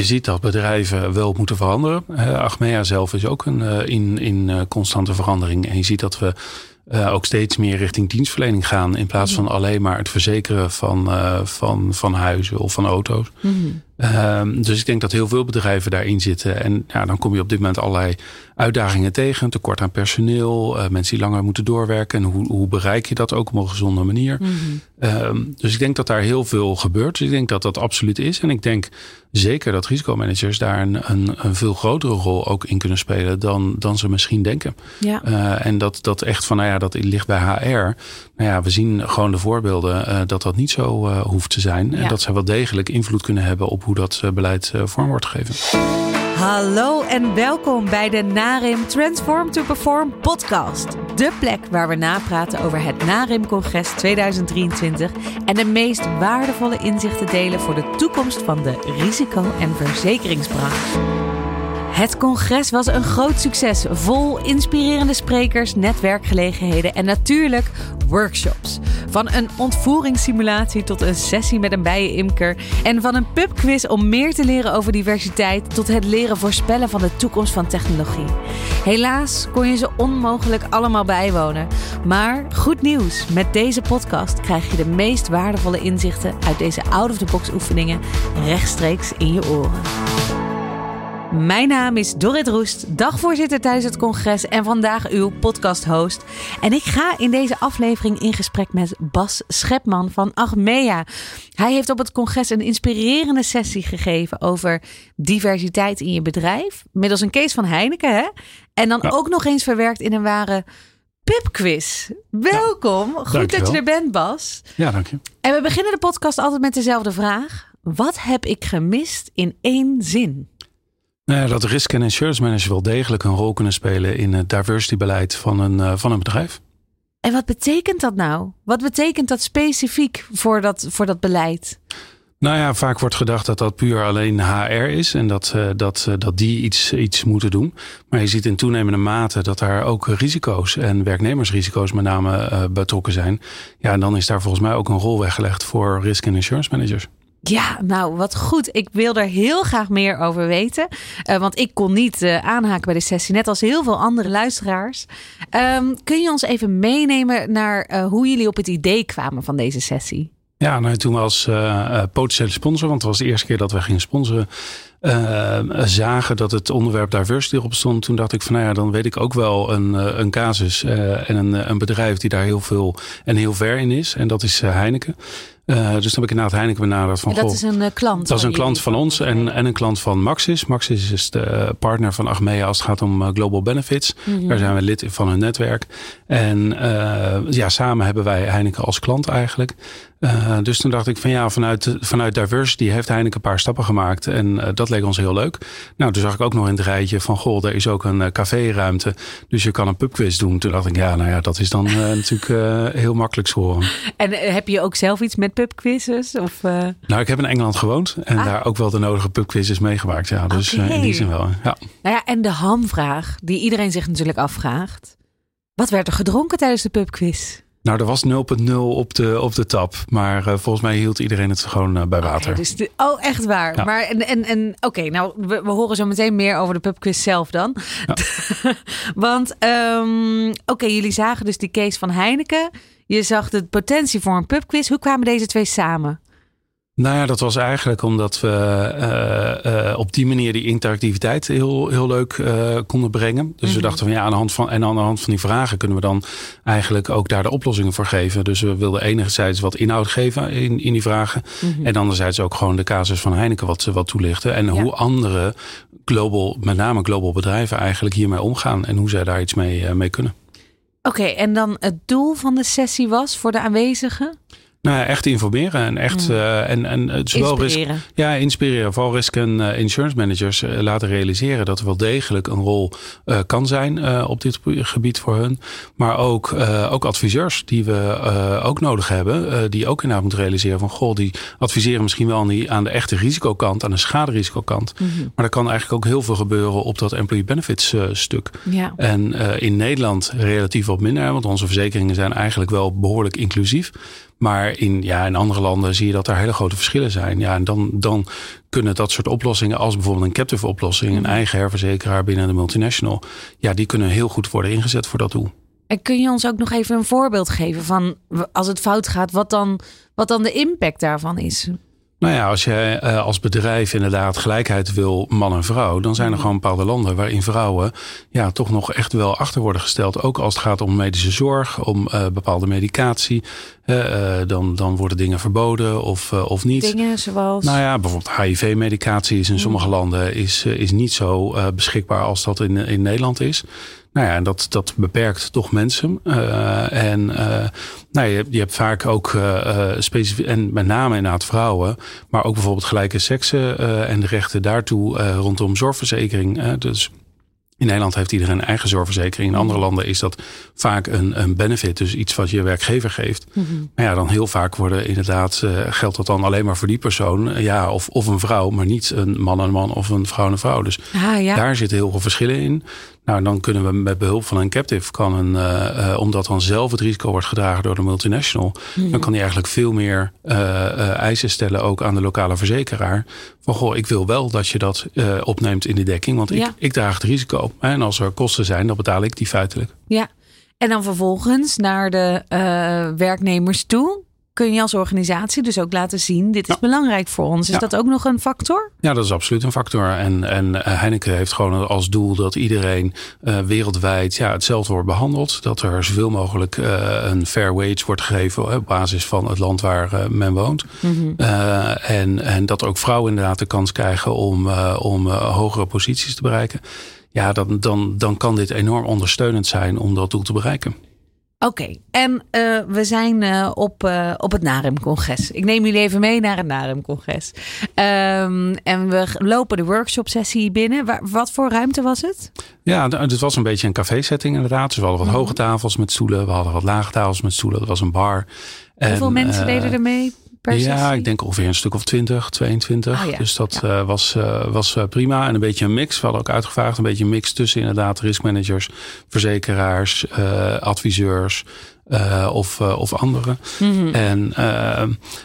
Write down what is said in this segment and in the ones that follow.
Je ziet dat bedrijven wel moeten veranderen. Achmea zelf is ook een, in, in constante verandering. En je ziet dat we uh, ook steeds meer richting dienstverlening gaan. In plaats van alleen maar het verzekeren van, uh, van, van huizen of van auto's. Mm -hmm. uh, dus ik denk dat heel veel bedrijven daarin zitten. En ja, dan kom je op dit moment allerlei uitdagingen tegen. Tekort aan personeel, uh, mensen die langer moeten doorwerken. En hoe, hoe bereik je dat ook op een gezonde manier? Mm -hmm. dus ik denk dat daar heel veel gebeurt. Dus ik denk dat dat absoluut is. En ik denk zeker dat risicomanagers daar een, een, een veel grotere rol ook in kunnen spelen dan, dan ze misschien denken. Ja. Uh, en dat, dat echt van, nou ja, dat ligt bij HR. Nou ja, we zien gewoon de voorbeelden uh, dat dat niet zo hoeft te zijn. Ja. En dat ze wel degelijk invloed kunnen hebben op hoe dat beleid vorm wordt gegeven. Hallo en welkom bij de NARIM Transform to Perform podcast. De plek waar we napraten over het NARIM-congres 2023 en de meest waardevolle inzichten delen voor de toekomst van de risico- en verzekeringsbranche. Het congres was een groot succes, vol inspirerende sprekers, netwerkgelegenheden en natuurlijk workshops. Van een ontvoeringssimulatie tot een sessie met een bijenimker en van een pubquiz om meer te leren over diversiteit tot het leren voorspellen van de toekomst van technologie. Helaas kon je ze onmogelijk allemaal bijwonen, maar goed nieuws, met deze podcast krijg je de meest waardevolle inzichten uit deze out-of-the-box oefeningen rechtstreeks in je oren. Mijn naam is Dorrit Roest, dagvoorzitter tijdens het congres en vandaag uw podcast-host. En ik ga in deze aflevering in gesprek met Bas Schepman van Achmea. Hij heeft op het congres een inspirerende sessie gegeven over diversiteit in je bedrijf. Middels een case van Heineken, hè? En dan ja. ook nog eens verwerkt in een ware pubquiz. Welkom. Ja, Goed dat je er bent, Bas. Ja, dank je. En we beginnen de podcast altijd met dezelfde vraag. Wat heb ik gemist in één zin? Nou ja, dat risk en insurance manager wel degelijk een rol kunnen spelen in het diversity beleid van een, uh, van een bedrijf. En wat betekent dat nou? Wat betekent dat specifiek voor dat, voor dat beleid? Nou ja, vaak wordt gedacht dat dat puur alleen HR is en dat, uh, dat, uh, dat die iets, iets moeten doen. Maar je ziet in toenemende mate dat daar ook risico's en werknemersrisico's met name betrokken zijn. Ja, en dan is daar volgens mij ook een rol weggelegd voor risk en insurance managers. Ja, nou wat goed. Ik wil er heel graag meer over weten. Uh, want ik kon niet uh, aanhaken bij de sessie, net als heel veel andere luisteraars. Um, kun je ons even meenemen naar uh, hoe jullie op het idee kwamen van deze sessie? Ja, nou, toen als potentiële sponsor, want het was de eerste keer dat we gingen sponsoren, zagen dat het onderwerp diversity erop stond. Toen dacht ik van nou ja, dan weet ik ook wel een, een casus en een, een bedrijf die daar heel veel en heel ver in is. En dat is Heineken. Uh, dus dan heb ik inderdaad Heineken benaderd. Van, en dat goh, is een uh, klant? Dat is een klant van ons en, en een klant van Maxis. Maxis is de partner van Achmea als het gaat om uh, Global Benefits. Mm -hmm. Daar zijn we lid van hun netwerk. En ja, samen hebben wij Heineken als klant eigenlijk. Uh, dus toen dacht ik van ja, vanuit, vanuit diversity heeft Heineken een paar stappen gemaakt. En uh, dat leek ons heel leuk. Nou, toen zag ik ook nog in het rijtje van goh, er is ook een uh, caféruimte. Dus je kan een pubquiz doen. Toen dacht ik ja, nou ja, dat is dan natuurlijk heel makkelijk scoren. En heb je ook zelf iets met pubquizzes? Of, Nou, ik heb in Engeland gewoond. En ah. daar ook wel de nodige pubquizzes meegemaakt. Ja, dus okay. in die zin wel. Ja. Nou ja, en de hamvraag die iedereen zich natuurlijk afvraagt. Wat werd er gedronken tijdens de pubquiz? Nou, er was 0,0 op de, op de tap. Maar uh, volgens mij hield iedereen het gewoon uh, bij water. Okay, dus de, oh, echt waar. Ja. Maar en, en, en oké, okay, nou, we, we, horen zo meteen meer over de pubquiz zelf dan. Ja. Want, um, oké, okay, jullie zagen dus die case van Heineken. Je zag de potentie voor een pubquiz. Hoe kwamen deze twee samen? Nou ja, dat was eigenlijk omdat we uh, uh, op die manier die interactiviteit heel, heel leuk uh, konden brengen. Dus we dachten van ja, aan de hand van en aan de hand van die vragen kunnen we dan eigenlijk ook daar de oplossingen voor geven. Dus we wilden enerzijds wat inhoud geven in, in die vragen. Mm-hmm. En anderzijds ook gewoon de casus van Heineken wat, wat toelichten. En ja. hoe andere global, met name global bedrijven eigenlijk hiermee omgaan. En hoe zij daar iets mee, mee kunnen. Oké, okay, en dan het doel van de sessie was voor de aanwezigen? Nou ja, echt informeren en echt mm. uh, en, en zowel inspireren. risk, ja, inspireren. Vooral risk en uh, insurance managers uh, laten realiseren dat er wel degelijk een rol kan zijn op dit gebied voor hun. Maar ook, ook adviseurs die we ook nodig hebben, die ook inderdaad moeten realiseren van goh, die adviseren misschien wel aan, die, aan de echte risicokant, aan de schaderisicokant. Mm -hmm. Maar er kan eigenlijk ook heel veel gebeuren op dat employee benefits stuk. Ja. En in Nederland relatief wat minder, want onze verzekeringen zijn eigenlijk wel behoorlijk inclusief. Maar in, ja, in andere landen zie je dat er hele grote verschillen zijn. Ja, en dan, dan kunnen dat soort oplossingen, als bijvoorbeeld een captive oplossing, een eigen herverzekeraar binnen de multinational, ja, die kunnen heel goed worden ingezet voor dat doel. En kun je ons ook nog even een voorbeeld geven van als het fout gaat, wat dan, wat dan de impact daarvan is? Nou ja, als je uh, als bedrijf inderdaad gelijkheid wil, man en vrouw, dan zijn er mhm. gewoon bepaalde landen waarin vrouwen ja, toch nog echt wel achter worden gesteld. Ook als het gaat om medische zorg, om uh, bepaalde medicatie. Uh, dan, dan worden dingen verboden of, of niet. Dingen zoals? Nou ja, bijvoorbeeld HIV-medicatie is in mhm. sommige landen is, is niet zo beschikbaar als dat in, in Nederland is. Nou ja, en dat, dat beperkt toch mensen. Uh, en uh, nou, je, je hebt vaak ook uh, specifiek, en met name inderdaad vrouwen, maar ook bijvoorbeeld gelijke seksen en de rechten daartoe rondom zorgverzekering. dus in Nederland heeft iedereen een eigen zorgverzekering. In andere mhm. landen is dat vaak een, een benefit, dus iets wat je werkgever geeft. Mm -hmm. Maar ja, dan heel vaak worden inderdaad, geldt dat dan alleen maar voor die persoon. Ja, of, of een vrouw, maar niet een man en een man of een vrouw en een vrouw. Dus ah, ja. daar zitten heel veel verschillen in. Nou, dan kunnen we met behulp van een captive, kan een, uh, omdat dan zelf het risico wordt gedragen door de multinational, dan kan hij eigenlijk veel meer uh, eisen stellen, ook aan de lokale verzekeraar. Van goh, ik wil wel dat je dat opneemt in de dekking, want ik, ik draag het risico. En als er kosten zijn, dan betaal ik die feitelijk. Ja, en dan vervolgens naar de werknemers toe kun je als organisatie dus ook laten zien: dit is belangrijk voor ons. Is dat ook nog een factor? Ja, dat is absoluut een factor. En, en eh, Heineken heeft gewoon als doel dat iedereen uh, wereldwijd ja, hetzelfde wordt behandeld. Dat er zoveel mogelijk uh, een fair wage wordt gegeven op basis van het land waar men woont. Mm -hmm. en, en dat ook vrouwen inderdaad de kans krijgen om, om hogere posities te bereiken. Ja, dan, dan, dan kan dit enorm ondersteunend zijn om dat doel te bereiken. Oké, en uh, we zijn uh, op, uh, op het NAREM-congres. Ik neem jullie even mee naar het NAREM-congres. Um, en we lopen de workshop-sessie binnen. Waar, wat voor ruimte was het? Ja, het was een beetje een café-setting inderdaad. Dus we hadden wat mhm. hoge tafels met stoelen. We hadden wat lage tafels met stoelen. Het was een bar. Hoeveel mensen deden er mee? Ja, ik denk ongeveer een stuk of 20, 22. Ah, dus dat ja. uh, was, uh, was uh, prima. En een beetje een mix. We hadden ook uitgevraagd. Een beetje een mix tussen inderdaad riskmanagers, verzekeraars, adviseurs. Uh, of, uh, of andere. Mm -hmm. En uh,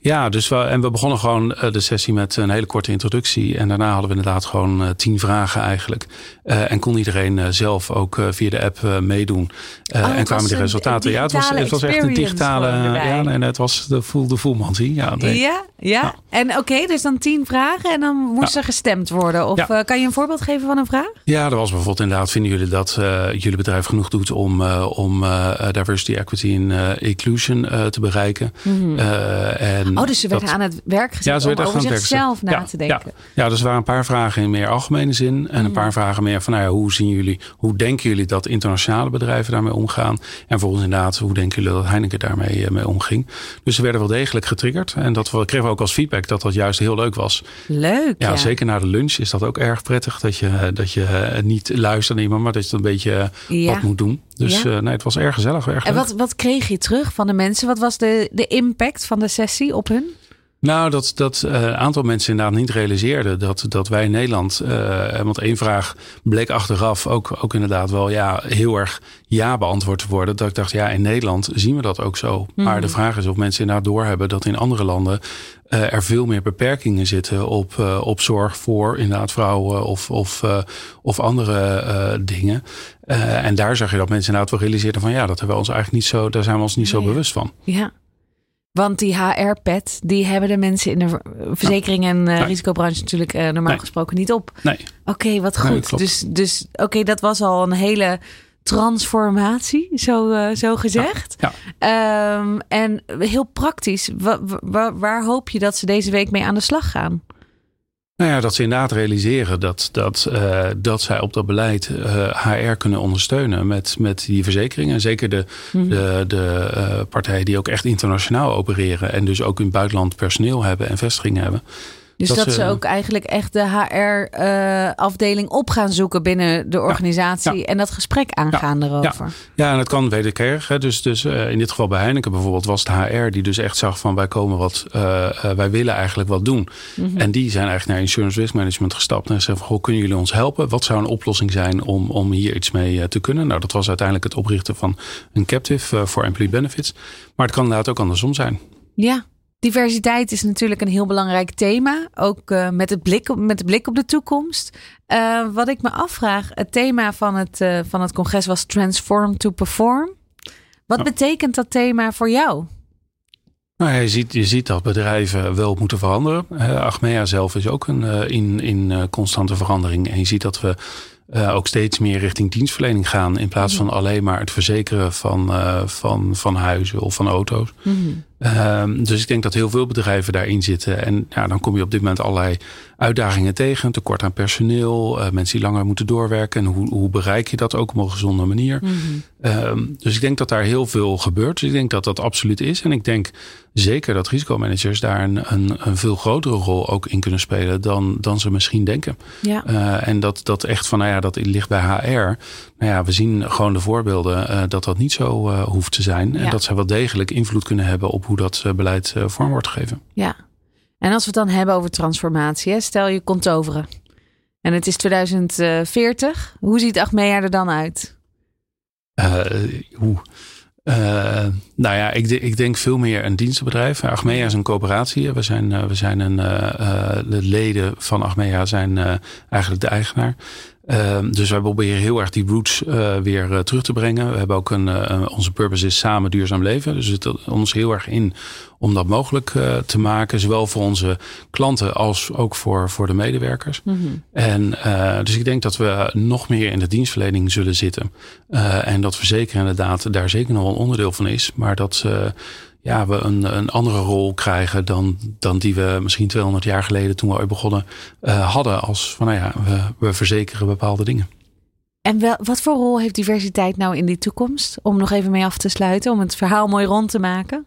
ja, dus we, en we begonnen gewoon de sessie met een hele korte introductie. En daarna hadden we inderdaad gewoon tien vragen eigenlijk. en kon iedereen zelf ook via de app meedoen. Oh, en kwamen de resultaten. Ja, het was, het was echt een digitale. Ja, en het was de voel de voelmantie. Ja, ja, ja, ja. En oké, okay, dus dan tien vragen en dan moest er gestemd worden. Of kan je een voorbeeld geven van een vraag? Ja, er was bijvoorbeeld inderdaad, vinden jullie dat jullie bedrijf genoeg doet om, om diversity, equity in uh, inclusion uh, te bereiken. Mm uh, en oh, dus ze werden aan het werk gezet ja, ze om over zichzelf na ja, te denken. Ja. ja, dus er waren een paar vragen in meer algemene zin. En mm een mhm. paar vragen meer van, nou ja, hoe zien jullie, hoe denken jullie dat internationale bedrijven daarmee omgaan? En volgens inderdaad, hoe denken jullie dat Heineken daarmee mee omging? Dus ze werden wel degelijk getriggerd. En dat we, kregen we ook als feedback dat dat juist heel leuk was. Leuk, ja. Zeker na de lunch is dat ook erg prettig. Dat je, dat je niet luistert naar iemand, maar dat je het een beetje wat moet doen. Dus nee, het was erg gezellig. Erg en wat, wat kreeg je terug van de mensen? Wat was de, de impact van de sessie op hun? Nou, dat dat een uh, aantal mensen inderdaad niet realiseerden dat, dat wij in Nederland, uh, want één vraag bleek achteraf ook, ook inderdaad wel ja, heel erg ja beantwoord te worden. Dat ik dacht, ja, in Nederland zien we dat ook zo. Mm. Maar de vraag is of mensen inderdaad doorhebben dat in andere landen uh, er veel meer beperkingen zitten op, op zorg voor inderdaad vrouwen of, of, of andere dingen. en daar zag je dat mensen inderdaad wel realiseerden van ja, dat hebben we ons eigenlijk niet zo, daar zijn we ons niet zo bewust van. Ja. Want die HR-pet, die hebben de mensen in de verzekering en uh, risicobranche natuurlijk uh, normaal gesproken niet op. Nee. Oké, okay, wat goed. Nee, dus dus oké, okay, dat was al een hele transformatie, zo, uh, zo gezegd. Ja, ja. Um, en heel praktisch, waar hoop je dat ze deze week mee aan de slag gaan? Nou ja, dat ze inderdaad realiseren dat, dat, uh, dat zij op dat beleid uh, HR kunnen ondersteunen met, met die verzekeringen. En zeker de, mm. de, de uh, partijen die ook echt internationaal opereren en dus ook in het buitenland personeel hebben en vestigingen hebben. Dus dat, ze, ook eigenlijk echt de HR-afdeling uh, op gaan zoeken binnen de organisatie en dat gesprek aangaan erover. Ja. en dat kan wederkerig. Hè. Dus, dus uh, in dit geval bij Heineken bijvoorbeeld was het HR die dus echt zag van wij komen wat, uh, wij willen eigenlijk wat doen. Mm -hmm. En die zijn eigenlijk naar Insurance Risk Management gestapt en zeggen van goh, kunnen jullie ons helpen? Wat zou een oplossing zijn om, om hier iets mee te kunnen? Nou, dat was uiteindelijk het oprichten van een captive voor employee benefits. Maar het kan inderdaad ook andersom zijn. Ja, diversiteit is natuurlijk een heel belangrijk thema. Ook uh, met, het blik op, met de blik op de toekomst. Uh, wat ik me afvraag, het thema van het, uh, van het congres was Transform to Perform. Wat betekent dat thema voor jou? Nou, je, ziet, je ziet dat bedrijven wel moeten veranderen. Achmea zelf is ook een, in, in constante verandering. En je ziet dat we ook steeds meer richting dienstverlening gaan. In plaats van alleen maar het verzekeren van, van, van huizen of van auto's. Mm -hmm. Dus ik denk dat heel veel bedrijven daarin zitten. En ja, dan kom je op dit moment allerlei uitdagingen tegen. Tekort aan personeel, mensen die langer moeten doorwerken. En hoe, hoe bereik je dat ook op een gezonde manier? Mm -hmm. dus ik denk dat daar heel veel gebeurt. Dus ik denk dat dat absoluut is. En ik denk zeker dat risicomanagers daar een, een, een, veel grotere rol ook in kunnen spelen dan, dan ze misschien denken. Ja. Uh, en dat, dat echt van, nou ja, dat ligt bij HR. Nou ja, we zien gewoon de voorbeelden uh, dat dat niet zo hoeft te zijn. Ja. En dat ze wel degelijk invloed kunnen hebben op hoe dat beleid vorm wordt gegeven. Ja, en als we het dan hebben over transformatie, hè? stel je komt overen. En het is 2040. Hoe ziet Achmea er dan uit? hoe? Uh, nou ja, ik, ik, denk veel meer een dienstenbedrijf. Achmea is een coöperatie. We zijn, we zijn een, uh, de leden van Achmea zijn eigenlijk de eigenaar. Ehm, dus wij proberen heel erg die roots uh, weer uh, terug te brengen. We hebben ook een, uh, onze purpose is samen duurzaam leven. Dus het zit ons heel erg in om dat mogelijk te maken. Zowel voor onze klanten als ook voor, voor de medewerkers. Mm -hmm. En dus ik denk dat we nog meer in de dienstverlening zullen zitten. en dat verzekeren inderdaad daar zeker nog wel een onderdeel van is. Maar dat ja, we een, een andere rol krijgen dan, dan die we misschien 200 jaar geleden toen we ooit begonnen uh, hadden. Als van nou ja, we, we verzekeren bepaalde dingen. En wel, wat voor rol heeft diversiteit nou in die toekomst? Om nog even mee af te sluiten, om het verhaal mooi rond te maken.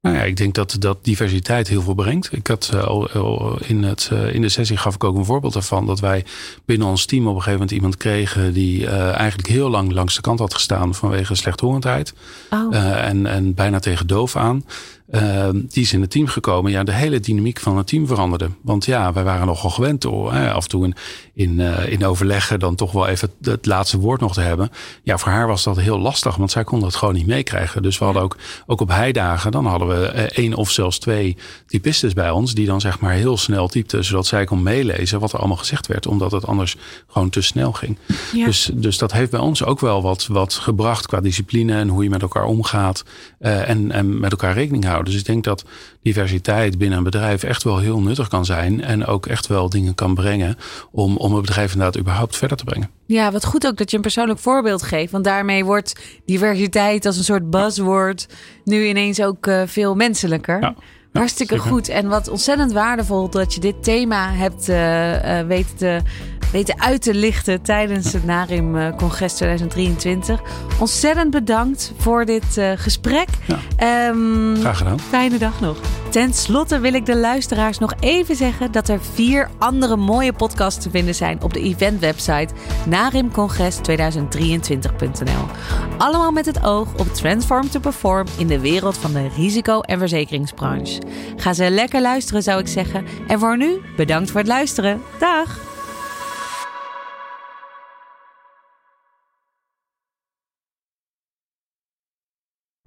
Nou ja, ik denk dat, dat diversiteit heel veel brengt. Ik had uh, al in, het, uh, in de sessie gaf ik ook een voorbeeld daarvan. Dat wij binnen ons team op een gegeven moment iemand kregen die uh, eigenlijk heel lang langs de kant had gestaan vanwege slechthorendheid. Oh. en, en bijna tegen doof aan. Uh, die is in het team gekomen. Ja, de hele dynamiek van het team veranderde. Want ja, wij waren nogal gewend door hè, af en toe in, in, uh, in overleggen dan toch wel even het, laatste woord nog te hebben. Ja, voor haar was dat heel lastig, want zij kon dat gewoon niet meekrijgen. Dus we hadden ook, ook op heidagen, dan hadden we uh, één of zelfs twee typistes bij ons. Die dan zeg maar heel snel typten, zodat zij kon meelezen wat er allemaal gezegd werd. Omdat het anders gewoon te snel ging. Ja. Dus, dus dat heeft bij ons ook wel wat, wat gebracht qua discipline en hoe je met elkaar omgaat. Uh, en, en met elkaar rekening houdt. Dus ik denk dat diversiteit binnen een bedrijf echt wel heel nuttig kan zijn. En ook echt wel dingen kan brengen om, om het bedrijf inderdaad überhaupt verder te brengen. Ja, wat goed ook dat je een persoonlijk voorbeeld geeft. Want daarmee wordt diversiteit als een soort buzzword nu ineens ook uh, veel menselijker. Ja. Hartstikke goed. En wat ontzettend waardevol dat je dit thema hebt uh, uh, weten te weten uit te lichten tijdens het Narim Congres 2023. Ontzettend bedankt voor dit uh, gesprek. Ja. Um, Graag gedaan. Fijne dag nog. Ten slotte wil ik de luisteraars nog even zeggen dat er vier andere mooie podcasts te vinden zijn op de eventwebsite narimcongres2023.nl. Allemaal met het oog op Transform to Perform in de wereld van de risico- en verzekeringsbranche. Ga ze lekker luisteren zou ik zeggen. En voor nu, bedankt voor het luisteren. Dag!